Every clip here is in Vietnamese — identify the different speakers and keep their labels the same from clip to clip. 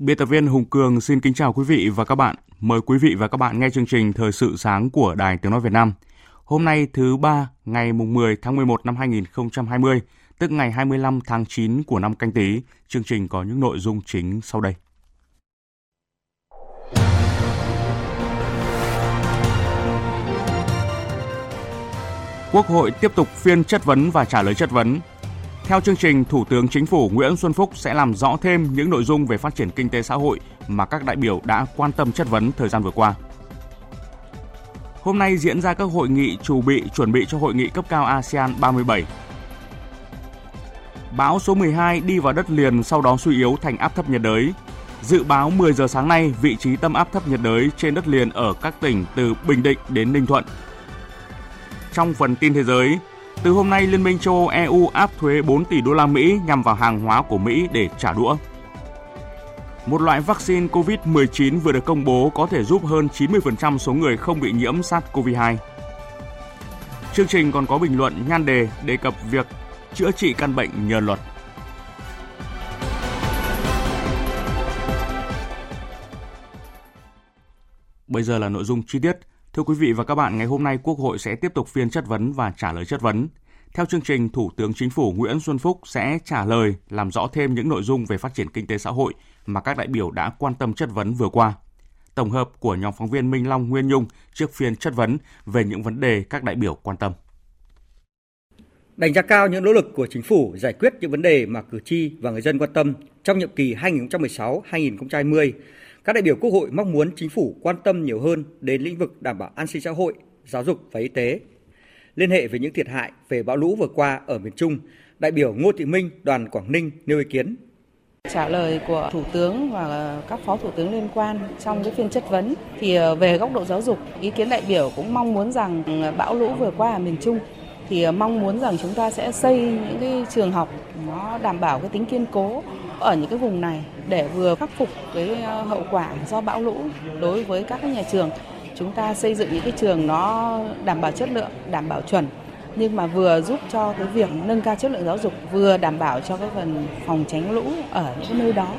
Speaker 1: Biên tập viên Hùng Cường xin kính chào quý vị và các bạn. Mời quý vị và các bạn nghe chương trình Thời sự sáng của Đài Tiếng Nói Việt Nam. Hôm nay thứ ba, ngày 10 tháng 11 năm 2020, tức ngày 25 tháng 9 của năm canh tí, chương trình có những nội dung chính sau đây. Quốc hội tiếp tục phiên chất vấn và trả lời chất vấn. Theo chương trình, Thủ tướng Chính phủ Nguyễn Xuân Phúc sẽ làm rõ thêm những nội dung về phát triển kinh tế xã hội mà các đại biểu đã quan tâm chất vấn thời gian vừa qua. Hôm nay diễn ra các hội nghị chủ bị chuẩn bị cho hội nghị cấp cao ASEAN 37. Bão số 12 đi vào đất liền sau đó suy yếu thành áp thấp nhiệt đới. Dự báo 10 giờ sáng nay, vị trí tâm áp thấp nhiệt đới trên đất liền ở các tỉnh từ Bình Định đến Ninh Thuận. Trong phần tin thế giới, từ hôm nay, Liên minh châu Âu EU áp thuế 4 tỷ đô la Mỹ nhằm vào hàng hóa của Mỹ để trả đũa. Một loại vaccine COVID-19 vừa được công bố có thể giúp hơn 90% số người không bị nhiễm SARS-CoV-2. Chương trình còn có bình luận nhan đề đề cập việc chữa trị căn bệnh nhờ luật. Bây giờ là nội dung chi tiết. Thưa quý vị và các bạn, ngày hôm nay Quốc hội sẽ tiếp tục phiên chất vấn và trả lời chất vấn. Theo chương trình, Thủ tướng Chính phủ Nguyễn Xuân Phúc sẽ trả lời, làm rõ thêm những nội dung về phát triển kinh tế xã hội mà các đại biểu đã quan tâm chất vấn vừa qua. Tổng hợp của nhóm phóng viên Minh Long Nguyên Nhung trước phiên chất vấn về những vấn đề các đại biểu quan tâm.
Speaker 2: Đánh giá cao những nỗ lực của chính phủ giải quyết những vấn đề mà cử tri và người dân quan tâm trong nhiệm kỳ 2016-2020, các đại biểu Quốc hội mong muốn chính phủ quan tâm nhiều hơn đến lĩnh vực đảm bảo an sinh xã hội, giáo dục và y tế. Liên hệ với những thiệt hại về bão lũ vừa qua ở miền Trung, đại biểu Ngô Thị Minh, đoàn Quảng Ninh nêu ý kiến.
Speaker 3: Trả lời của Thủ tướng và các phó Thủ tướng liên quan trong cái phiên chất vấn thì ờ, về góc độ giáo dục, ý kiến đại biểu cũng mong muốn rằng ừ, bão lũ vừa qua ở miền Trung thì ờ, mong muốn rằng chúng ta sẽ xây những cái trường học nó đảm bảo cái tính kiên cố ở những cái vùng này để vừa khắc phục cái ờ, hậu quả do bão lũ đối với các cái nhà trường. Chúng ta xây dựng những cái trường nó đảm bảo chất lượng đảm bảo chuẩn nhưng mà vừa giúp cho cái việc nâng cao chất lượng giáo dục vừa đảm bảo cho cái phần phòng tránh lũ ở những cái nơi đó.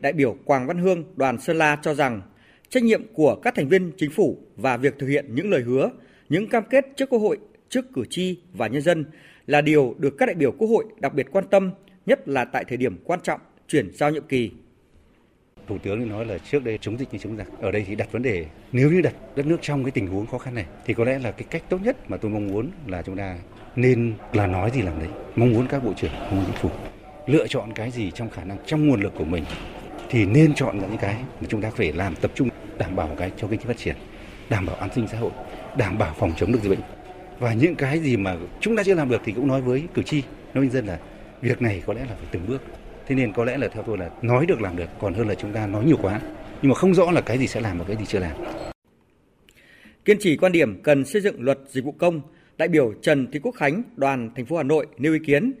Speaker 2: Đại biểu Quang Văn Hương đoàn Sơn La cho rằng trách nhiệm của các thành viên chính phủ và việc thực hiện những lời hứa, những cam kết trước Quốc hội, trước cử tri và nhân dân là điều được các đại biểu Quốc hội đặc biệt quan tâm, nhất là tại thời điểm quan trọng chuyển giao nhiệm kỳ.
Speaker 4: Thủ tướng nói là trước đây chống dịch như chống giặc. Ở đây thì đặt vấn đề nếu như đặt đất nước trong cái tình huống khó khăn này thì có lẽ là cái cách tốt nhất mà tôi mong muốn là chúng ta nên là nói gì làm đấy. Mong muốn các bộ trưởng, mong muốn chính phủ lựa chọn cái gì trong khả năng trong nguồn lực của mình thì nên chọn những cái mà chúng ta phải làm tập trung đảm bảo cái cho kinh tế phát triển, đảm bảo an sinh xã hội, đảm bảo phòng chống được dịch bệnh. Và những cái gì mà chúng ta chưa làm được thì cũng nói với cử tri, nói với dân là việc này có lẽ là phải từng bước. Thế nên có lẽ là theo tôi là nói được làm được, còn hơn là chúng ta nói nhiều quá. Nhưng mà không rõ là cái gì sẽ làm và cái gì chưa làm.
Speaker 2: Kiên trì quan điểm cần xây dựng luật dịch vụ công, đại biểu Trần Thị Quốc Khánh, đoàn thành phố Hà Nội nêu ý kiến.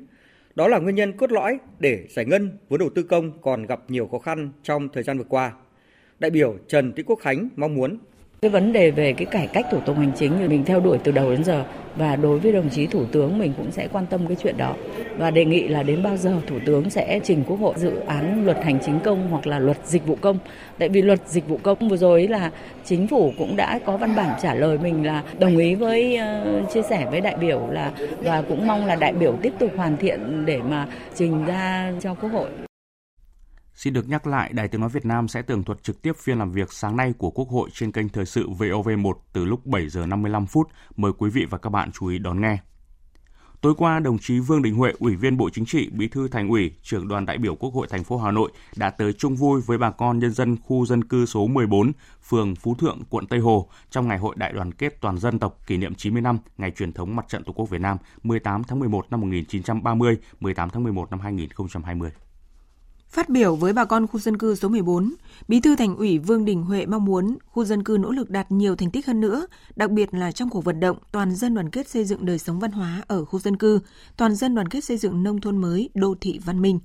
Speaker 2: Đó là nguyên nhân cốt lõi để giải ngân vốn đầu tư công còn gặp nhiều khó khăn trong thời gian vừa qua. Đại biểu Trần Thị Quốc Khánh mong muốn
Speaker 5: cái vấn đề về cái cải cách thủ tục hành chính thì mình theo đuổi từ đầu đến giờ. Và đối với đồng chí thủ tướng mình cũng sẽ quan tâm cái chuyện đó. Và đề nghị là đến bao giờ thủ tướng sẽ trình quốc hội dự án luật hành chính công hoặc là luật dịch vụ công. Tại vì luật dịch vụ công vừa rồi là chính phủ cũng đã có văn bản trả lời mình là đồng ý với uh, chia sẻ với đại biểu là và cũng mong là đại biểu tiếp tục hoàn thiện để mà trình ra cho quốc hội.
Speaker 1: Xin được nhắc lại, Đài Tiếng Nói Việt Nam sẽ tường thuật trực tiếp phiên làm việc sáng nay của Quốc hội trên kênh Thời sự VOV1 từ lúc 7 giờ 55 phút. Mời quý vị và các bạn chú ý đón nghe. Tối qua, đồng chí Vương Đình Huệ, Ủy viên Bộ Chính trị, Bí thư Thành ủy, trưởng đoàn đại biểu Quốc hội thành phố Hà Nội đã tới chung vui với bà con nhân dân khu dân cư số 14, phường Phú Thượng, quận Tây Hồ trong ngày hội đại đoàn kết toàn dân tộc kỷ niệm 90 năm ngày truyền thống Mặt trận Tổ quốc Việt Nam 18 tháng 11 năm 1930, 18 tháng 11 năm 2020.
Speaker 6: Phát biểu với bà con khu dân cư số 14, Bí thư Thành ủy Vương Đình Huệ mong muốn khu dân cư nỗ lực đạt nhiều thành tích hơn nữa, đặc biệt là trong cuộc vận động toàn dân đoàn kết xây dựng đời sống văn hóa ở khu dân cư, toàn dân đoàn kết xây dựng nông thôn mới, đô thị văn minh.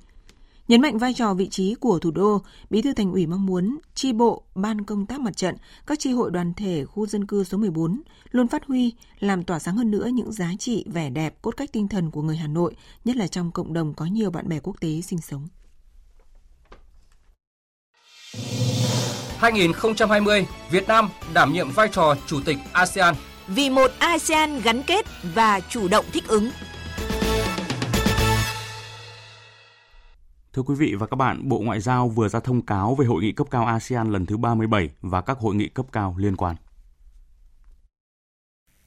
Speaker 6: Nhấn mạnh vai trò vị trí của thủ đô, Bí thư Thành ủy mong muốn chi bộ, ban công tác mặt trận, các chi hội đoàn thể khu dân cư số 14 luôn phát huy, làm tỏa sáng hơn nữa những giá trị vẻ đẹp, cốt cách tinh thần của người Hà Nội, nhất là trong cộng đồng có nhiều bạn bè quốc tế sinh sống.
Speaker 7: 2020, Việt Nam đảm nhiệm vai trò chủ tịch ASEAN.
Speaker 8: Vì một ASEAN gắn kết và chủ động thích ứng.
Speaker 1: Thưa quý vị và các bạn, Bộ Ngoại giao vừa ra thông cáo về hội nghị cấp cao ASEAN lần thứ 37 và các hội nghị cấp cao liên quan.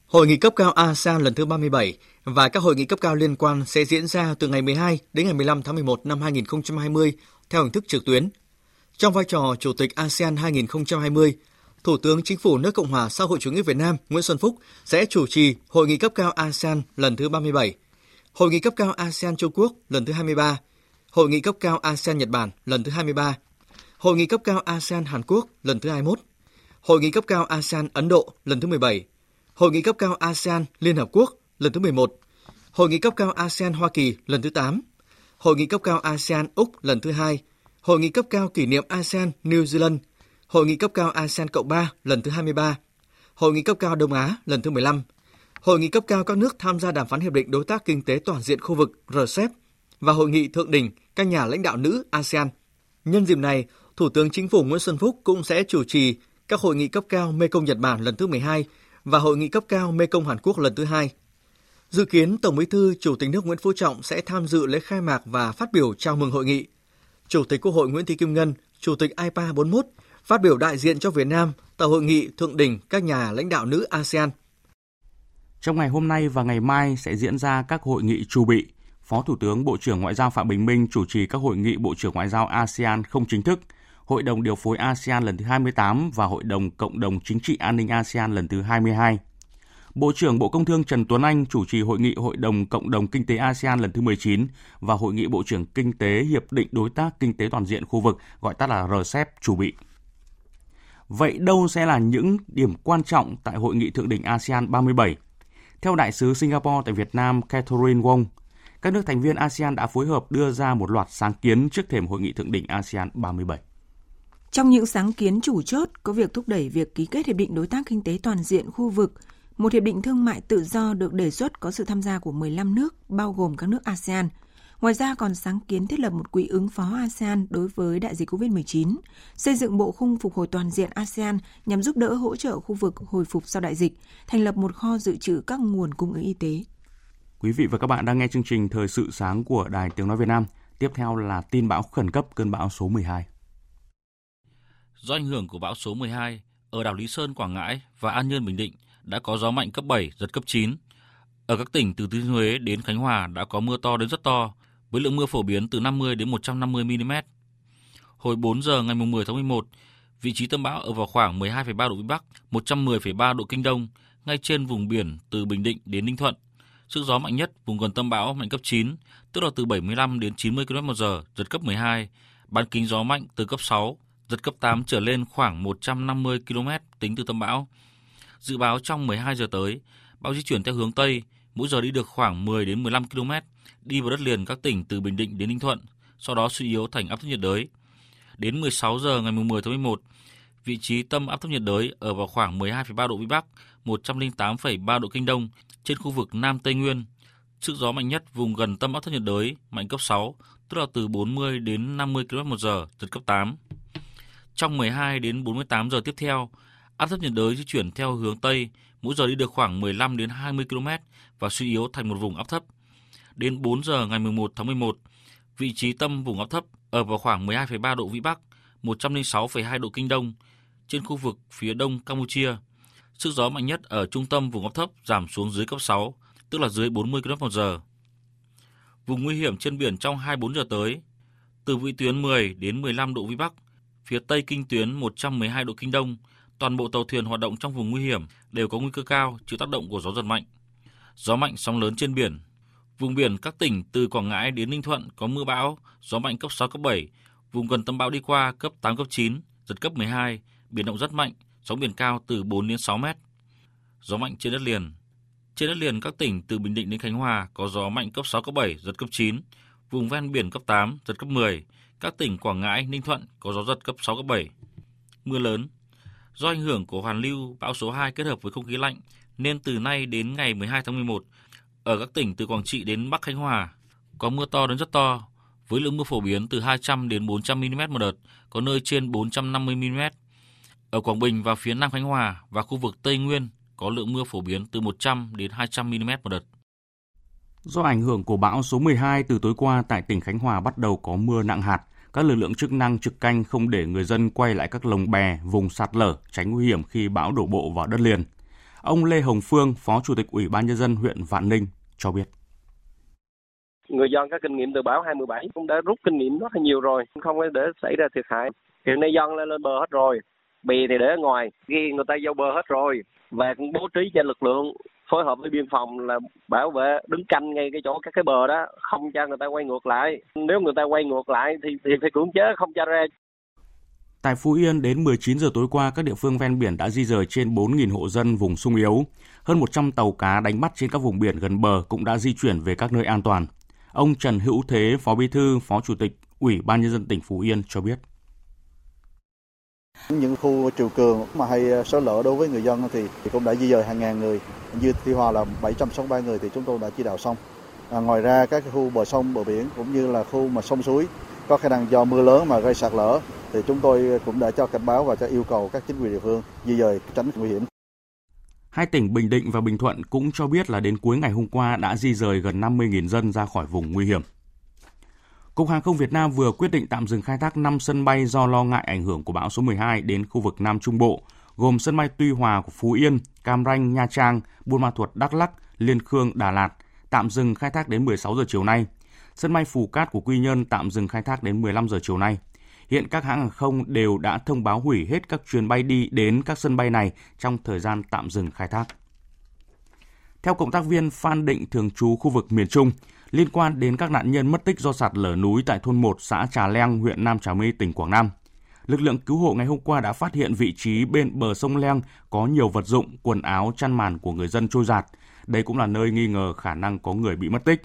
Speaker 9: Hội nghị cấp cao ASEAN lần thứ 37 và các hội nghị cấp cao liên quan sẽ diễn ra từ ngày 12 đến ngày 15 tháng 11 năm 2020 theo hình thức trực tuyến trong vai trò Chủ tịch ASEAN 2020, Thủ tướng Chính phủ nước Cộng hòa xã hội chủ nghĩa Việt Nam Nguyễn Xuân Phúc sẽ chủ trì Hội nghị cấp cao ASEAN lần thứ 37, Hội nghị cấp cao ASEAN Trung Quốc lần thứ 23, Hội nghị cấp cao ASEAN Nhật Bản lần thứ 23, Hội nghị cấp cao ASEAN Hàn Quốc lần thứ 21, Hội nghị cấp cao ASEAN Ấn Độ lần thứ 17, Hội nghị cấp cao ASEAN Liên Hợp Quốc lần thứ 11, Hội nghị cấp cao ASEAN Hoa Kỳ lần thứ 8, Hội nghị cấp cao ASEAN Úc lần thứ 2, Hội nghị cấp cao kỷ niệm ASEAN New Zealand, Hội nghị cấp cao ASEAN Cộng 3 lần thứ 23, Hội nghị cấp cao Đông Á lần thứ 15, Hội nghị cấp cao các nước tham gia đàm phán Hiệp định Đối tác Kinh tế Toàn diện khu vực RCEP và Hội nghị thượng đỉnh các nhà lãnh đạo nữ ASEAN. Nhân dịp này, Thủ tướng Chính phủ Nguyễn Xuân Phúc cũng sẽ chủ trì các hội nghị cấp cao Mekong Nhật Bản lần thứ 12 và hội nghị cấp cao Mekong Hàn Quốc lần thứ hai. Dự kiến Tổng Bí thư Chủ tịch nước Nguyễn Phú Trọng sẽ tham dự lễ khai mạc và phát biểu chào mừng hội nghị. Chủ tịch Quốc hội Nguyễn Thị Kim Ngân, Chủ tịch IPA 41 phát biểu đại diện cho Việt Nam tại hội nghị thượng đỉnh các nhà lãnh đạo nữ ASEAN.
Speaker 1: Trong ngày hôm nay và ngày mai sẽ diễn ra các hội nghị chủ bị. Phó Thủ tướng Bộ trưởng Ngoại giao Phạm Bình Minh chủ trì các hội nghị Bộ trưởng Ngoại giao ASEAN không chính thức, Hội đồng điều phối ASEAN lần thứ 28 và Hội đồng Cộng đồng Chính trị An ninh ASEAN lần thứ 22. Bộ trưởng Bộ Công Thương Trần Tuấn Anh chủ trì hội nghị Hội đồng Cộng đồng Kinh tế ASEAN lần thứ 19 và Hội nghị Bộ trưởng Kinh tế Hiệp định Đối tác Kinh tế Toàn diện khu vực, gọi tắt là RCEP, chủ bị. Vậy đâu sẽ là những điểm quan trọng tại Hội nghị Thượng đỉnh ASEAN 37? Theo Đại sứ Singapore tại Việt Nam Catherine Wong, các nước thành viên ASEAN đã phối hợp đưa ra một loạt sáng kiến trước thềm Hội nghị Thượng đỉnh ASEAN 37.
Speaker 6: Trong những sáng kiến chủ chốt có việc thúc đẩy việc ký kết Hiệp định Đối tác Kinh tế Toàn diện khu vực – một hiệp định thương mại tự do được đề xuất có sự tham gia của 15 nước, bao gồm các nước ASEAN. Ngoài ra còn sáng kiến thiết lập một quỹ ứng phó ASEAN đối với đại dịch COVID-19, xây dựng bộ khung phục hồi toàn diện ASEAN nhằm giúp đỡ hỗ trợ khu vực hồi phục sau đại dịch, thành lập một kho dự trữ các nguồn cung ứng y tế.
Speaker 1: Quý vị và các bạn đang nghe chương trình Thời sự sáng của Đài Tiếng Nói Việt Nam. Tiếp theo là tin bão khẩn cấp cơn bão số 12.
Speaker 10: Do ảnh hưởng của bão số 12, ở đảo Lý Sơn, Quảng Ngãi và An Nhơn, Bình Định đã có gió mạnh cấp 7, giật cấp 9. Ở các tỉnh từ Thừa Thiên Huế đến Khánh Hòa đã có mưa to đến rất to, với lượng mưa phổ biến từ 50 đến 150 mm. Hồi 4 giờ ngày 10 tháng 11, vị trí tâm bão ở vào khoảng 12,3 độ vĩ Bắc, 110,3 độ kinh Đông, ngay trên vùng biển từ Bình Định đến Ninh Thuận. Sức gió mạnh nhất vùng gần tâm bão mạnh cấp 9, tức là từ 75 đến 90 km/h, giật cấp 12, bán kính gió mạnh từ cấp 6, giật cấp 8 trở lên khoảng 150 km tính từ tâm bão. Dự báo trong 12 giờ tới, bão di chuyển theo hướng Tây, mỗi giờ đi được khoảng 10 đến 15 km, đi vào đất liền các tỉnh từ Bình Định đến Ninh Thuận, sau đó suy yếu thành áp thấp nhiệt đới. Đến 16 giờ ngày 10 tháng 11, vị trí tâm áp thấp nhiệt đới ở vào khoảng 12,3 độ Vĩ Bắc, 108,3 độ Kinh Đông trên khu vực Nam Tây Nguyên. Sức gió mạnh nhất vùng gần tâm áp thấp nhiệt đới mạnh cấp 6, tức là từ 40 đến 50 km một giờ, giật cấp 8. Trong 12 đến 48 giờ tiếp theo, Áp thấp nhiệt đới di chuyển theo hướng Tây, mỗi giờ đi được khoảng 15 đến 20 km và suy yếu thành một vùng áp thấp. Đến 4 giờ ngày 11 tháng 11, vị trí tâm vùng áp thấp ở vào khoảng 12,3 độ Vĩ Bắc, 106,2 độ Kinh Đông, trên khu vực phía đông Campuchia. Sức gió mạnh nhất ở trung tâm vùng áp thấp giảm xuống dưới cấp 6, tức là dưới 40 km/h. Vùng nguy hiểm trên biển trong 24 giờ tới, từ vĩ tuyến 10 đến 15 độ vĩ Bắc, phía tây kinh tuyến 112 độ kinh đông, toàn bộ tàu thuyền hoạt động trong vùng nguy hiểm đều có nguy cơ cao chịu tác động của gió giật mạnh. Gió mạnh sóng lớn trên biển. Vùng biển các tỉnh từ Quảng Ngãi đến Ninh Thuận có mưa bão, gió mạnh cấp 6 cấp 7, vùng gần tâm bão đi qua cấp 8 cấp 9, giật cấp 12, biển động rất mạnh, sóng biển cao từ 4 đến 6 mét. Gió mạnh trên đất liền. Trên đất liền các tỉnh từ Bình Định đến Khánh Hòa có gió mạnh cấp 6 cấp 7, giật cấp 9, vùng ven biển cấp 8, giật cấp 10. Các tỉnh Quảng Ngãi, Ninh Thuận có gió giật cấp 6 cấp 7. Mưa lớn. Do ảnh hưởng của hoàn lưu bão số 2 kết hợp với không khí lạnh nên từ nay đến ngày 12 tháng 11 ở các tỉnh từ Quảng Trị đến Bắc Khánh Hòa có mưa to đến rất to với lượng mưa phổ biến từ 200 đến 400 mm một đợt, có nơi trên 450 mm. Ở Quảng Bình và phía Nam Khánh Hòa và khu vực Tây Nguyên có lượng mưa phổ biến từ 100 đến 200 mm một đợt.
Speaker 1: Do ảnh hưởng của bão số 12 từ tối qua tại tỉnh Khánh Hòa bắt đầu có mưa nặng hạt, các lực lượng chức năng trực canh không để người dân quay lại các lồng bè, vùng sạt lở, tránh nguy hiểm khi bão đổ bộ vào đất liền. Ông Lê Hồng Phương, Phó Chủ tịch Ủy ban Nhân dân huyện Vạn Ninh cho biết.
Speaker 11: Người dân có kinh nghiệm từ bão 27 cũng đã rút kinh nghiệm rất là nhiều rồi, không để xảy ra thiệt hại. Hiện nay dân lên, lên bờ hết rồi, bè thì để ở ngoài, ghi người ta vô bờ hết rồi, và cũng bố trí cho lực lượng phối hợp với biên phòng là bảo vệ đứng canh ngay cái chỗ các cái bờ đó không cho người ta quay ngược lại nếu người ta quay ngược lại thì thì phải cưỡng chế không cho ra
Speaker 1: Tại Phú Yên, đến 19 giờ tối qua, các địa phương ven biển đã di rời trên 4.000 hộ dân vùng sung yếu. Hơn 100 tàu cá đánh bắt trên các vùng biển gần bờ cũng đã di chuyển về các nơi an toàn. Ông Trần Hữu Thế, Phó Bí thư, Phó Chủ tịch Ủy ban Nhân dân tỉnh Phú Yên cho biết.
Speaker 12: Những khu triều cường mà hay ờ, sói lở đối với người dân thì cũng đã di dời hàng ngàn người. Như Thi Hòa là 763 người thì chúng tôi đã chỉ đạo xong. À, ngoài ra các khu bờ sông, bờ biển cũng như là khu mà sông suối có khả năng do mưa lớn mà gây sạt lở thì chúng tôi cũng đã cho cảnh báo và cho yêu cầu các chính quyền địa phương di dời tránh nguy hiểm.
Speaker 1: Hai tỉnh Bình Định và Bình Thuận cũng cho biết là đến cuối ngày hôm qua đã di rời gần 50.000 dân ra khỏi vùng nguy hiểm. Cục Hàng không Việt Nam vừa quyết định tạm dừng khai thác 5 sân bay do lo ngại ảnh hưởng của bão số 12 đến khu vực Nam Trung Bộ, gồm sân bay Tuy Hòa của Phú Yên, Cam Ranh, Nha Trang, Buôn Ma Thuột, Đắk Lắk, Liên Khương, Đà Lạt, tạm dừng khai thác đến 16 giờ chiều nay. Sân bay Phù Cát của Quy Nhơn tạm dừng khai thác đến 15 giờ chiều nay. Hiện các hãng hàng không đều đã thông báo hủy hết các chuyến bay đi đến các sân bay này trong thời gian tạm dừng khai thác. Theo cộng tác viên Phan Định thường trú khu vực miền Trung, liên quan đến các nạn nhân mất tích do sạt lở núi tại thôn 1 xã Trà Leng, huyện Nam Trà My, tỉnh Quảng Nam. Lực lượng cứu hộ ngày hôm qua đã phát hiện vị trí bên bờ sông Leng có nhiều vật dụng, quần áo, chăn màn của người dân trôi giạt. Đây cũng là nơi nghi ngờ khả năng có người bị mất tích.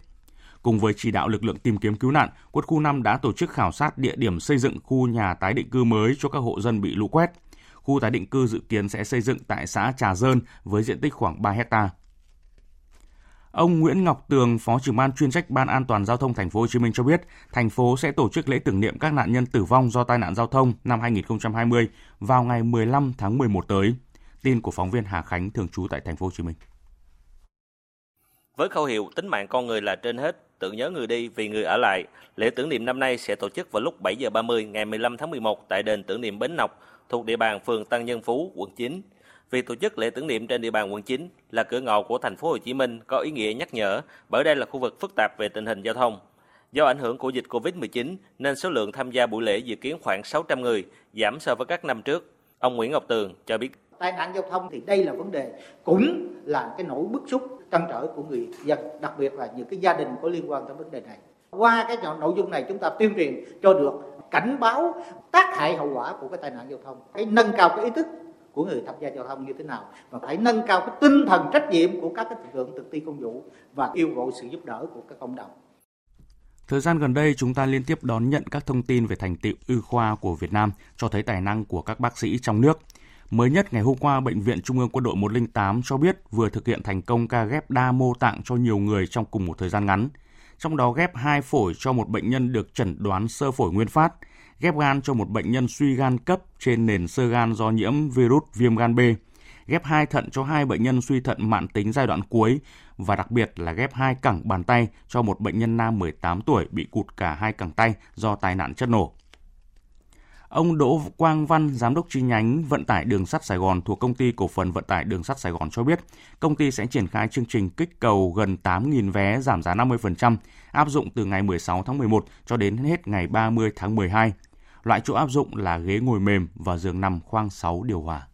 Speaker 1: Cùng với chỉ đạo lực lượng tìm kiếm cứu nạn, quân khu 5 đã tổ chức khảo sát địa điểm xây dựng khu nhà tái định cư mới cho các hộ dân bị lũ quét. Khu tái định cư dự kiến sẽ xây dựng tại xã Trà Dơn với diện tích khoảng 3 hecta. Ông Nguyễn Ngọc Tường, Phó trưởng ban chuyên trách Ban An toàn giao thông thành phố Hồ Chí Minh cho biết, thành phố sẽ tổ chức lễ tưởng niệm các nạn nhân tử vong do tai nạn giao thông năm 2020 vào ngày 15 tháng 11 tới. Tin của phóng viên Hà Khánh thường trú tại thành phố Hồ Chí Minh.
Speaker 13: Với khẩu hiệu tính mạng con người là trên hết, tưởng nhớ người đi vì người ở lại, lễ tưởng niệm năm nay sẽ tổ chức vào lúc 7 giờ 30 ngày 15 tháng 11 tại đền tưởng niệm Bến Nọc thuộc địa bàn phường Tăng Nhân Phú, quận 9. Việc tổ chức lễ tưởng niệm trên địa bàn quận 9 là cửa ngõ của thành phố Hồ Chí Minh có ý nghĩa nhắc nhở bởi đây là khu vực phức tạp về tình hình giao thông. Do ảnh hưởng của dịch Covid-19 nên số lượng tham gia buổi lễ dự kiến khoảng 600 người, giảm so với các năm trước. Ông Nguyễn Ngọc Tường cho biết
Speaker 14: tai nạn giao thông thì đây là vấn đề cũng là cái nỗi bức xúc trăn trở của người dân đặc biệt là những cái gia đình có liên quan tới vấn đề này qua cái nội dung này chúng ta tuyên truyền cho được cảnh báo tác hại hậu quả của cái tai nạn giao thông cái nâng cao cái ý thức của người tham gia giao thông như thế nào và phải nâng cao cái tinh thần trách nhiệm của các cái lực lượng thực thi công vụ và yêu cầu sự giúp đỡ của các cộng đồng.
Speaker 1: Thời gian gần đây, chúng ta liên tiếp đón nhận các thông tin về thành tựu y khoa của Việt Nam cho thấy tài năng của các bác sĩ trong nước. Mới nhất ngày hôm qua, Bệnh viện Trung ương Quân đội 108 cho biết vừa thực hiện thành công ca ghép đa mô tạng cho nhiều người trong cùng một thời gian ngắn. Trong đó ghép hai phổi cho một bệnh nhân được chẩn đoán sơ phổi nguyên phát, ghép gan cho một bệnh nhân suy gan cấp trên nền sơ gan do nhiễm virus viêm gan B, ghép hai thận cho hai bệnh nhân suy thận mạn tính giai đoạn cuối và đặc biệt là ghép hai cẳng bàn tay cho một bệnh nhân nam 18 tuổi bị cụt cả hai cẳng tay do tai nạn chất nổ. Ông Đỗ Quang Văn, giám đốc chi nhánh vận tải đường sắt Sài Gòn thuộc công ty cổ phần vận tải đường sắt Sài Gòn cho biết, công ty sẽ triển khai chương trình kích cầu gần 8.000 vé giảm giá 50%, áp dụng từ ngày 16 tháng 11 cho đến hết ngày 30 tháng 12. Loại chỗ áp dụng là ghế ngồi mềm và giường nằm khoang 6 điều hòa.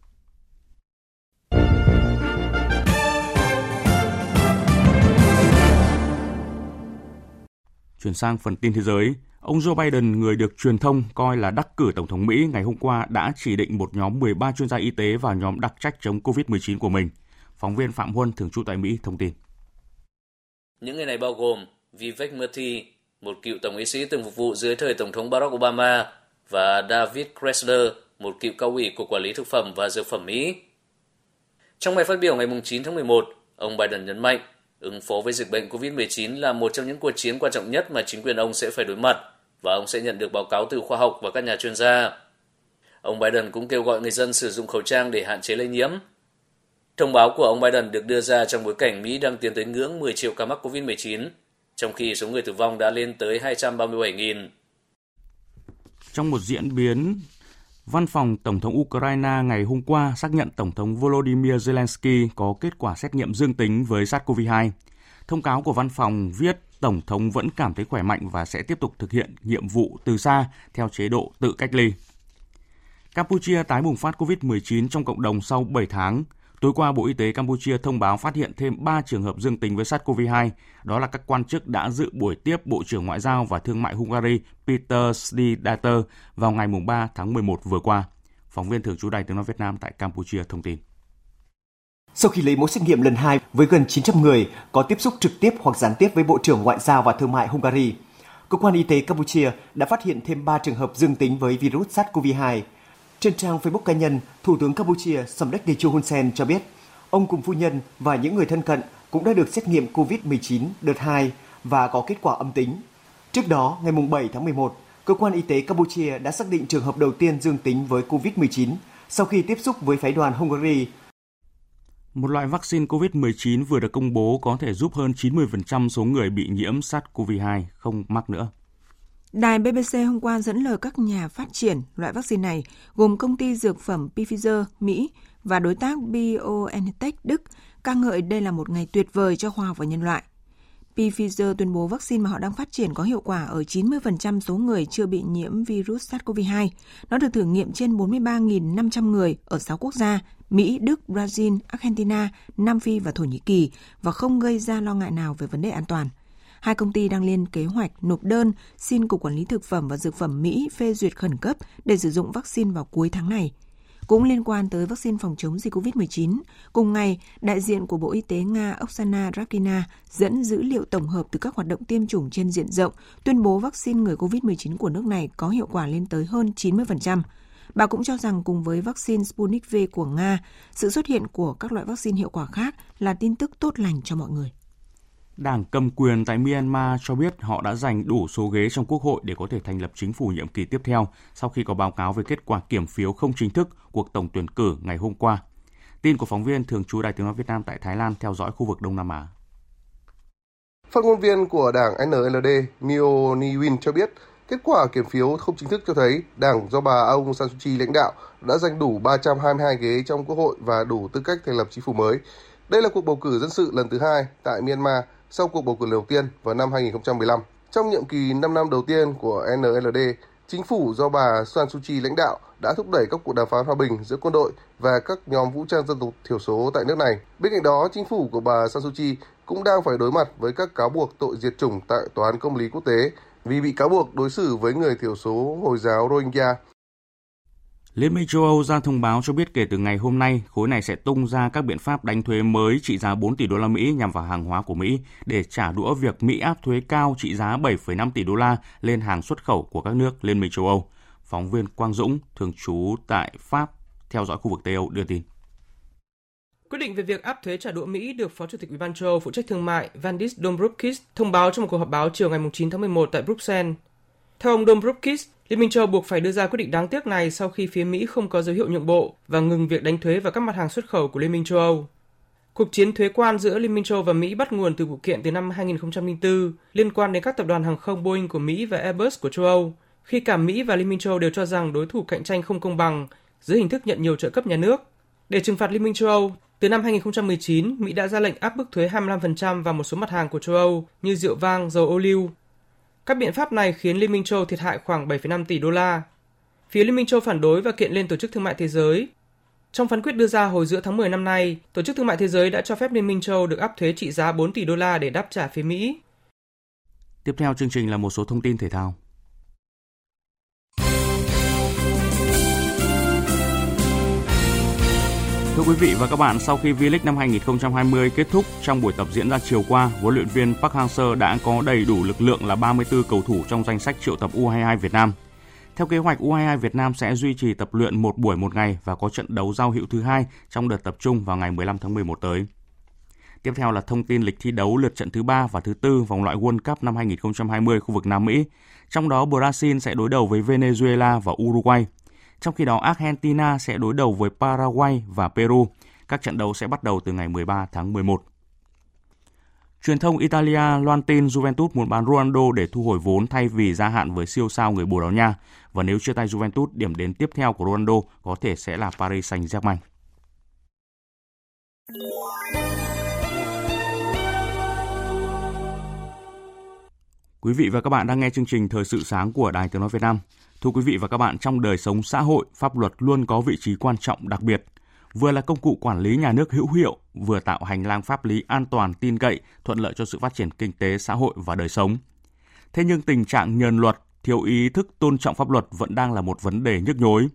Speaker 1: Chuyển sang phần tin thế giới, ông Joe Biden, người được truyền thông coi là đắc cử Tổng thống Mỹ ngày hôm qua đã chỉ định một nhóm 13 chuyên gia y tế vào nhóm đặc trách chống COVID-19 của mình. Phóng viên Phạm Huân, thường trú tại Mỹ, thông tin.
Speaker 15: Những người này bao gồm Vivek Murthy, một cựu tổng y sĩ từng phục vụ dưới thời Tổng thống Barack Obama, và David Kressler, một cựu cao ủy của Quản lý Thực phẩm và Dược phẩm Mỹ. Trong bài phát biểu ngày 9 tháng 11, ông Biden nhấn mạnh Ứng phó với dịch bệnh COVID-19 là một trong những cuộc chiến quan trọng nhất mà chính quyền ông sẽ phải đối mặt và ông sẽ nhận được báo cáo từ khoa học và các nhà chuyên gia. Ông Biden cũng kêu gọi người dân sử dụng khẩu trang để hạn chế lây nhiễm. Thông báo của ông Biden được đưa ra trong bối cảnh Mỹ đang tiến tới ngưỡng 10 triệu ca mắc COVID-19, trong khi số người tử vong đã lên tới 237.000.
Speaker 1: Trong một diễn biến, Văn phòng Tổng thống Ukraine ngày hôm qua xác nhận Tổng thống Volodymyr Zelensky có kết quả xét nghiệm dương tính với SARS-CoV-2. Thông cáo của văn phòng viết, Tổng thống vẫn cảm thấy khỏe mạnh và sẽ tiếp tục thực hiện nhiệm vụ từ xa theo chế độ tự cách ly. Campuchia tái bùng phát COVID-19 trong cộng đồng sau 7 tháng. Tối qua, Bộ Y tế Campuchia thông báo phát hiện thêm 3 trường hợp dương tính với SARS-CoV-2. Đó là các quan chức đã dự buổi tiếp Bộ trưởng Ngoại giao và Thương mại Hungary Peter Slidater vào ngày 3 tháng 11 vừa qua. Phóng viên thường trú Đài tiếng nói Việt Nam tại Campuchia thông tin.
Speaker 16: Sau khi lấy mẫu xét nghiệm lần 2 với gần 900 người có tiếp xúc trực tiếp hoặc gián tiếp với Bộ trưởng Ngoại giao và Thương mại Hungary, Cơ quan Y tế Campuchia đã phát hiện thêm 3 trường hợp dương tính với virus SARS-CoV-2 trên trang Facebook cá nhân, Thủ tướng Campuchia Samdech Techo Hun Sen cho biết, ông cùng phu nhân và những người thân cận cũng đã được xét nghiệm COVID-19 đợt 2 và có kết quả âm tính. Trước đó, ngày 7 tháng 11, cơ quan y tế Campuchia đã xác định trường hợp đầu tiên dương tính với COVID-19 sau khi tiếp xúc với phái đoàn Hungary.
Speaker 1: Một loại vaccine COVID-19 vừa được công bố có thể giúp hơn 90% số người bị nhiễm SARS-CoV-2 không mắc nữa.
Speaker 6: Đài BBC hôm qua dẫn lời các nhà phát triển loại vaccine này gồm công ty dược phẩm Pfizer Mỹ và đối tác BioNTech Đức ca ngợi đây là một ngày tuyệt vời cho khoa học và nhân loại. Pfizer tuyên bố vaccine mà họ đang phát triển có hiệu quả ở 90% số người chưa bị nhiễm virus SARS-CoV-2. Nó được thử nghiệm trên 43.500 người ở 6 quốc gia Mỹ, Đức, Brazil, Argentina, Nam Phi và Thổ Nhĩ Kỳ và không gây ra lo ngại nào về vấn đề an toàn. Hai công ty đang lên kế hoạch nộp đơn xin Cục Quản lý Thực phẩm và Dược phẩm Mỹ phê duyệt khẩn cấp để sử dụng vaccine vào cuối tháng này. Cũng liên quan tới vaccine phòng chống dịch COVID-19, cùng ngày, đại diện của Bộ Y tế Nga Oksana Rakina dẫn dữ liệu tổng hợp từ các hoạt động tiêm chủng trên diện rộng, tuyên bố vaccine người COVID-19 của nước này có hiệu quả lên tới hơn 90%. Bà cũng cho rằng cùng với vaccine Sputnik V của Nga, sự xuất hiện của các loại vaccine hiệu quả khác là tin tức tốt lành cho mọi người.
Speaker 1: Đảng cầm quyền tại Myanmar cho biết họ đã giành đủ số ghế trong quốc hội để có thể thành lập chính phủ nhiệm kỳ tiếp theo sau khi có báo cáo về kết quả kiểm phiếu không chính thức cuộc tổng tuyển cử ngày hôm qua. Tin của phóng viên thường trú Đài tiếng nói Việt Nam tại Thái Lan theo dõi khu vực Đông Nam Á.
Speaker 17: Phát ngôn viên của đảng NLD Mio Niwin cho biết, kết quả kiểm phiếu không chính thức cho thấy đảng do bà Aung San Suu Kyi lãnh đạo đã giành đủ 322 ghế trong quốc hội và đủ tư cách thành lập chính phủ mới. Đây là cuộc bầu cử dân sự lần thứ hai tại Myanmar sau cuộc bầu cử đầu tiên vào năm 2015. Trong nhiệm kỳ 5 năm đầu tiên của NLD, chính phủ do bà San Suu Kyi lãnh đạo đã thúc đẩy các cuộc đàm phán hòa bình giữa quân đội và các nhóm vũ trang dân tộc thiểu số tại nước này. Bên cạnh đó, chính phủ của bà San Suu Kyi cũng đang phải đối mặt với các cáo buộc tội diệt chủng tại Tòa án Công lý Quốc tế vì bị cáo buộc đối xử với người thiểu số Hồi giáo Rohingya
Speaker 1: Liên minh châu Âu ra thông báo cho biết kể từ ngày hôm nay, khối này sẽ tung ra các biện pháp đánh thuế mới trị giá 4 tỷ đô la Mỹ nhằm vào hàng hóa của Mỹ để trả đũa việc Mỹ áp thuế cao trị giá 7,5 tỷ đô la lên hàng xuất khẩu của các nước Liên minh châu Âu. Phóng viên Quang Dũng, thường trú tại Pháp, theo dõi khu vực Tây Âu đưa tin.
Speaker 18: Quyết định về việc áp thuế trả đũa Mỹ được Phó Chủ tịch Ủy ban châu Âu phụ trách thương mại Vandis Dombrovskis thông báo trong một cuộc họp báo chiều ngày 9 tháng 11 tại Bruxelles. Theo ông Dombrovskis, Liên minh châu buộc phải đưa ra quyết định đáng tiếc này sau khi phía Mỹ không có dấu hiệu nhượng bộ và ngừng việc đánh thuế vào các mặt hàng xuất khẩu của Liên minh châu Âu. Cuộc chiến thuế quan giữa Liên minh châu và Mỹ bắt nguồn từ vụ kiện từ năm 2004 liên quan đến các tập đoàn hàng không Boeing của Mỹ và Airbus của châu Âu khi cả Mỹ và Liên minh châu đều cho rằng đối thủ cạnh tranh không công bằng dưới hình thức nhận nhiều trợ cấp nhà nước. Để trừng phạt Liên minh châu Âu, từ năm 2019, Mỹ đã ra lệnh áp mức thuế 25% vào một số mặt hàng của châu Âu như rượu vang, dầu ô liu. Các biện pháp này khiến Liên minh châu thiệt hại khoảng 7,5 tỷ đô la. Phía Liên minh châu phản đối và kiện lên Tổ chức Thương mại Thế giới. Trong phán quyết đưa ra hồi giữa tháng 10 năm nay, Tổ chức Thương mại Thế giới đã cho phép Liên minh châu được áp thuế trị giá 4 tỷ đô la để đáp trả phía Mỹ.
Speaker 1: Tiếp theo chương trình là một số thông tin thể thao. Thưa quý vị và các bạn, sau khi V-League năm 2020 kết thúc trong buổi tập diễn ra chiều qua, huấn luyện viên Park Hang-seo đã có đầy đủ lực lượng là 34 cầu thủ trong danh sách triệu tập U22 Việt Nam. Theo kế hoạch, U22 Việt Nam sẽ duy trì tập luyện một buổi một ngày và có trận đấu giao hữu thứ hai trong đợt tập trung vào ngày 15 tháng 11 tới. Tiếp theo là thông tin lịch thi đấu lượt trận thứ ba và thứ tư vòng loại World Cup năm 2020 khu vực Nam Mỹ. Trong đó Brazil sẽ đối đầu với Venezuela và Uruguay. Trong khi đó Argentina sẽ đối đầu với Paraguay và Peru. Các trận đấu sẽ bắt đầu từ ngày 13 tháng 11. Truyền thông Italia loan tin Juventus muốn bán Ronaldo để thu hồi vốn thay vì gia hạn với siêu sao người Bồ Đào Nha. Và nếu chia tay Juventus, điểm đến tiếp theo của Ronaldo có thể sẽ là Paris Saint-Germain. Quý vị và các bạn đang nghe chương trình Thời sự sáng của Đài Tiếng Nói Việt Nam. Thưa quý vị và các bạn, trong đời sống xã hội, pháp luật luôn có vị trí quan trọng đặc biệt. Vừa là công cụ quản lý nhà nước hữu hiệu, vừa tạo hành lang pháp lý an toàn, tin cậy, thuận lợi cho sự phát triển kinh tế, xã hội và đời sống. Thế nhưng tình trạng nhờn luật, thiếu ý thức tôn trọng pháp luật vẫn đang là một vấn đề nhức nhối.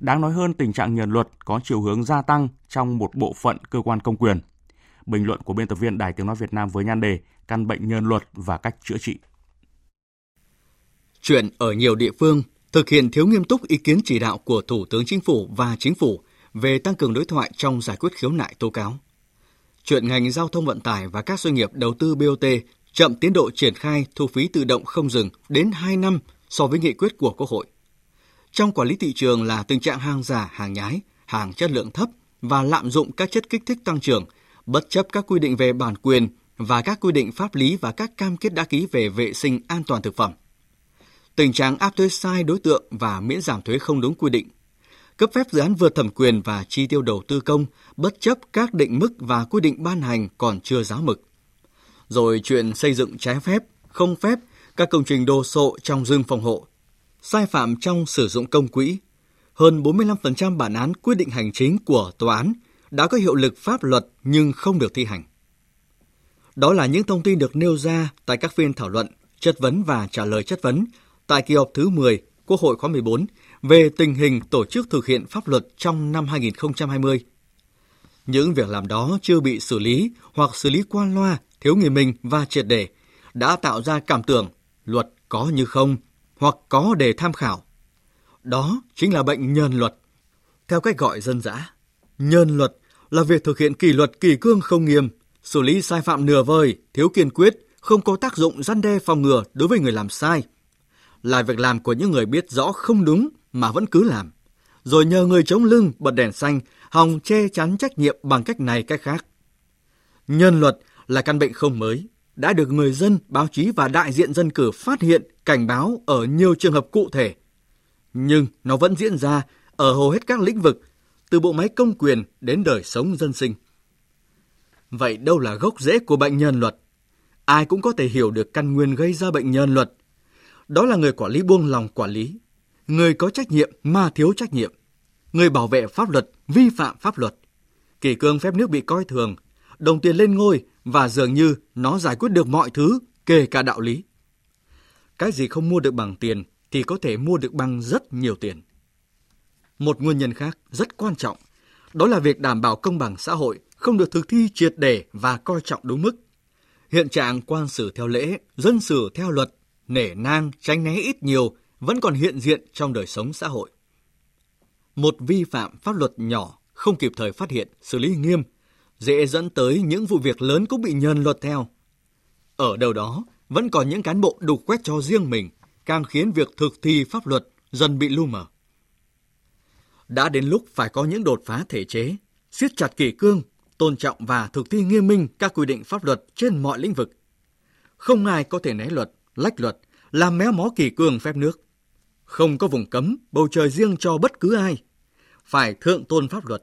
Speaker 1: Đáng nói hơn, tình trạng nhờn luật có chiều hướng gia tăng trong một bộ phận cơ quan công quyền. Bình luận của biên tập viên Đài Tiếng Nói Việt Nam với nhan đề Căn bệnh nhờn luật và cách chữa trị.
Speaker 9: Chuyện ở nhiều địa phương thực hiện thiếu nghiêm túc ý kiến chỉ đạo của Thủ tướng Chính phủ và Chính phủ về tăng cường đối thoại trong giải quyết khiếu nại tố cáo. Chuyện ngành giao thông vận tải và các doanh nghiệp đầu tư BOT chậm tiến độ triển khai thu phí tự động không dừng đến 2 năm so với nghị quyết của Quốc hội. Trong quản lý thị trường là tình trạng hàng giả, hàng nhái, hàng chất lượng thấp và lạm dụng các chất kích thích tăng trưởng, bất chấp các quy định về bản quyền và các quy định pháp lý và các cam kết đã ký về vệ sinh an toàn thực phẩm tình trạng áp thuế sai đối tượng và miễn giảm thuế không đúng quy định, cấp phép dự án vượt thẩm quyền và chi tiêu đầu tư công bất chấp các định mức và quy định ban hành còn chưa giáo mực. Rồi chuyện xây dựng trái phép, không phép, các công trình đồ sộ trong rừng phòng hộ, sai phạm trong sử dụng công quỹ, hơn 45% bản án quyết định hành chính của tòa án đã có hiệu lực pháp luật nhưng không được thi hành. Đó là những thông tin được nêu ra tại các phiên thảo luận, chất vấn và trả lời chất vấn tại kỳ họp thứ 10 Quốc hội khóa 14 về tình hình tổ chức thực hiện pháp luật trong năm 2020. Những việc làm đó chưa bị xử lý hoặc xử lý qua loa, thiếu nghiêm minh và triệt để đã tạo ra cảm tưởng luật có như không hoặc có để tham khảo. Đó chính là bệnh nhân luật. Theo cách gọi dân dã, nhân luật là việc thực hiện kỷ luật kỳ cương không nghiêm, xử lý sai phạm nửa vời, thiếu kiên quyết, không có tác dụng răn đe phòng ngừa đối với người làm sai, là việc làm của những người biết rõ không đúng mà vẫn cứ làm, rồi nhờ người chống lưng bật đèn xanh hòng che chắn trách nhiệm bằng cách này cách khác. Nhân luật là căn bệnh không mới, đã được người dân, báo chí và đại diện dân cử phát hiện, cảnh báo ở nhiều trường hợp cụ thể. Nhưng nó vẫn diễn ra ở hầu hết các lĩnh vực, từ bộ máy công quyền đến đời sống dân sinh. Vậy đâu là gốc rễ của bệnh nhân luật? Ai cũng có thể hiểu được căn nguyên gây ra bệnh nhân luật đó là người quản lý buông lòng quản lý, người có trách nhiệm mà thiếu trách nhiệm, người bảo vệ pháp luật vi phạm pháp luật. Kỷ cương phép nước bị coi thường, đồng tiền lên ngôi và dường như nó giải quyết được mọi thứ, kể cả đạo lý. Cái gì không mua được bằng tiền thì có thể mua được bằng rất nhiều tiền. Một nguyên nhân khác rất quan trọng, đó là việc đảm bảo công bằng xã hội không được thực thi triệt để và coi trọng đúng mức. Hiện trạng quan xử theo lễ, dân xử theo luật nể nang, tránh né ít nhiều vẫn còn hiện diện trong đời sống xã hội. Một vi phạm pháp luật nhỏ không kịp thời phát hiện, xử lý nghiêm, dễ dẫn tới những vụ việc lớn cũng bị nhân luật theo. Ở đâu đó, vẫn còn những cán bộ đục quét cho riêng mình, càng khiến việc thực thi pháp luật dần bị lu mờ. Đã đến lúc phải có những đột phá thể chế, siết chặt kỷ cương, tôn trọng và thực thi nghiêm minh các quy định pháp luật trên mọi lĩnh vực. Không ai có thể né luật, lách luật, làm méo mó kỳ cương phép nước. Không có vùng cấm, bầu trời riêng cho bất cứ ai. Phải thượng tôn pháp luật.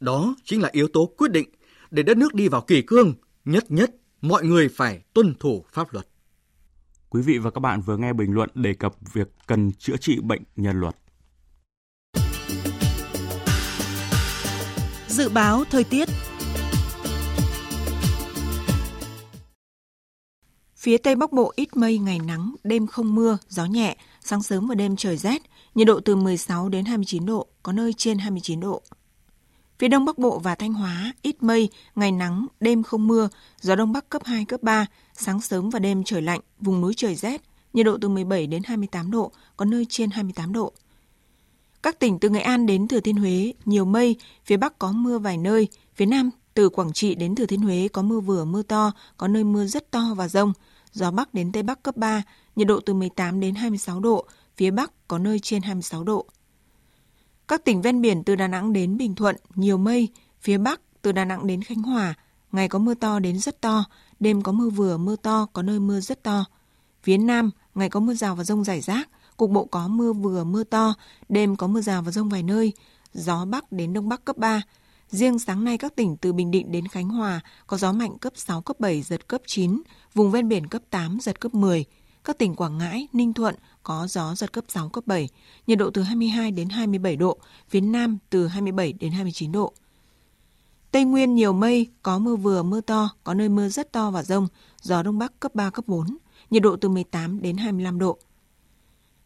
Speaker 9: Đó chính là yếu tố quyết định để đất nước đi vào kỳ cương, nhất nhất mọi người phải tuân thủ pháp luật.
Speaker 1: Quý vị và các bạn vừa nghe bình luận đề cập việc cần chữa trị bệnh nhân luật.
Speaker 6: Dự báo thời tiết Phía Tây Bắc Bộ ít mây, ngày nắng, đêm không mưa, gió nhẹ, sáng sớm và đêm trời rét, nhiệt độ từ 16 đến 29 độ, có nơi trên 29 độ. Phía Đông Bắc Bộ và Thanh Hóa ít mây, ngày nắng, đêm không mưa, gió Đông Bắc cấp 2, cấp 3, sáng sớm và đêm trời lạnh, vùng núi trời rét, nhiệt độ từ 17 đến 28 độ, có nơi trên 28 độ. Các tỉnh từ Nghệ An đến Thừa Thiên Huế nhiều mây, phía Bắc có mưa vài nơi, phía Nam từ Quảng Trị đến Thừa Thiên Huế có mưa vừa mưa to, có nơi mưa rất to và rông, gió Bắc đến Tây Bắc cấp 3, nhiệt độ từ 18 đến 26 độ, phía Bắc có nơi trên 26 độ. Các tỉnh ven biển từ Đà Nẵng đến Bình Thuận nhiều mây, phía Bắc từ Đà Nẵng đến Khánh Hòa, ngày có mưa to đến rất to, đêm có mưa vừa mưa to, có nơi mưa rất to. Phía Nam, ngày có mưa rào và rông rải rác, cục bộ có mưa vừa mưa to, đêm có mưa rào và rông vài nơi, gió Bắc đến Đông Bắc cấp 3. Riêng sáng nay các tỉnh từ Bình Định đến Khánh Hòa có gió mạnh cấp 6, cấp 7, giật cấp 9, vùng ven biển cấp 8, giật cấp 10. Các tỉnh Quảng Ngãi, Ninh Thuận có gió giật cấp 6, cấp 7, nhiệt độ từ 22 đến 27 độ, phía Nam từ 27 đến 29 độ. Tây Nguyên nhiều mây, có mưa vừa, mưa to, có nơi mưa rất to và rông, gió Đông Bắc cấp 3, cấp 4, nhiệt độ từ 18 đến 25 độ.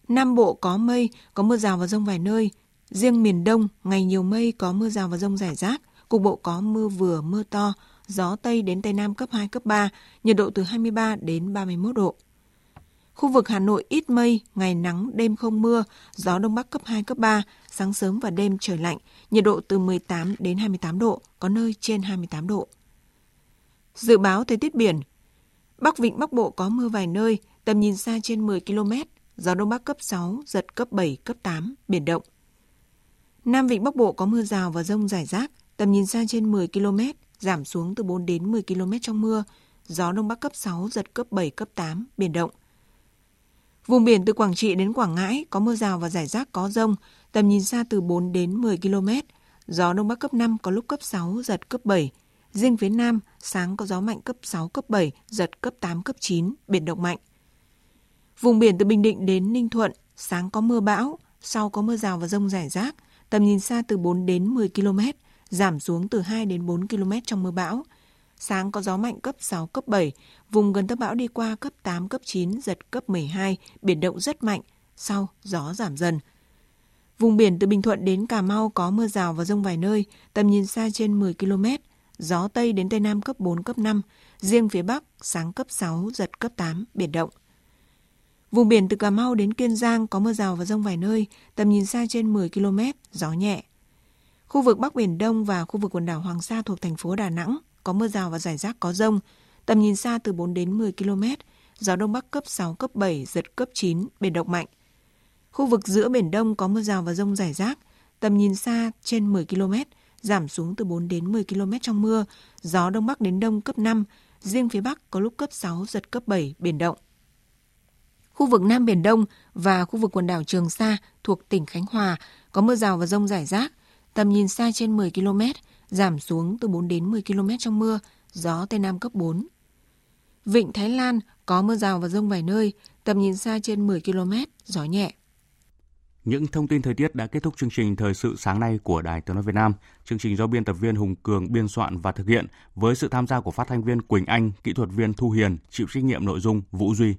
Speaker 6: Nam Bộ có mây, có mưa rào và rông vài nơi. Riêng miền Đông, ngày nhiều mây, có mưa rào và rông rải rác. Cục bộ có mưa vừa, mưa to, gió Tây đến Tây Nam cấp 2, cấp 3, nhiệt độ từ 23 đến 31 độ. Khu vực Hà Nội ít mây, ngày nắng, đêm không mưa, gió Đông Bắc cấp 2, cấp 3, sáng sớm và đêm trời lạnh, nhiệt độ từ 18 đến 28 độ, có nơi trên 28 độ. Dự báo thời tiết biển Bắc Vịnh Bắc Bộ có mưa vài nơi, tầm nhìn xa trên 10 km, gió Đông Bắc cấp 6, giật cấp 7, cấp 8, biển động. Nam Vịnh Bắc Bộ có mưa rào và rông rải rác, tầm nhìn xa trên 10 km, giảm xuống từ 4 đến 10 km trong mưa, gió Đông Bắc cấp 6, giật cấp 7, cấp 8, biển động. Vùng biển từ Quảng Trị đến Quảng Ngãi có mưa rào và rải rác có rông, tầm nhìn xa từ 4 đến 10 km, gió Đông Bắc cấp 5 có lúc cấp 6, giật cấp 7. Riêng phía Nam, sáng có gió mạnh cấp 6, cấp 7, giật cấp 8, cấp 9, biển động mạnh. Vùng biển từ Bình Định đến Ninh Thuận, sáng có mưa bão, sau có mưa rào và rông rải rác, tầm nhìn xa từ 4 đến 10 km, giảm xuống từ 2 đến 4 km trong mưa bão. Sáng có gió mạnh cấp 6, cấp 7, vùng gần tâm bão đi qua cấp 8, cấp 9, giật cấp 12, biển động rất mạnh, sau gió giảm dần. Vùng biển từ Bình Thuận đến Cà Mau có mưa rào và rông vài nơi, tầm nhìn xa trên 10 km, gió Tây đến Tây Nam cấp 4, cấp 5, riêng phía Bắc sáng cấp 6, giật cấp 8, biển động. Vùng biển từ Cà Mau đến Kiên Giang có mưa rào và rông vài nơi, tầm nhìn xa trên 10 km, gió nhẹ. Khu vực Bắc Biển Đông và khu vực quần đảo Hoàng Sa thuộc thành phố Đà Nẵng có mưa rào và rải rác có rông, tầm nhìn xa từ 4 đến 10 km, gió Đông Bắc cấp 6, cấp 7, giật cấp 9, biển động mạnh. Khu vực giữa Biển Đông có mưa rào và rông rải rác, tầm nhìn xa trên 10 km, giảm xuống từ 4 đến 10 km trong mưa, gió Đông Bắc đến Đông cấp 5, riêng phía Bắc có lúc cấp 6, giật cấp 7, biển động. Khu vực Nam Biển Đông và khu vực quần đảo Trường Sa thuộc tỉnh Khánh Hòa có mưa rào và rông rải rác, tầm nhìn xa trên 10 km, giảm xuống từ 4 đến 10 km trong mưa, gió Tây Nam cấp 4. Vịnh Thái Lan có mưa rào và rông vài nơi, tầm nhìn xa trên 10 km, gió nhẹ.
Speaker 1: Những thông tin thời tiết đã kết thúc chương trình thời sự sáng nay của Đài Tiếng nói Việt Nam. Chương trình do biên tập viên Hùng Cường biên soạn và thực hiện với sự tham gia của phát thanh viên Quỳnh Anh, kỹ thuật viên Thu Hiền, chịu trách nhiệm nội dung Vũ Duy.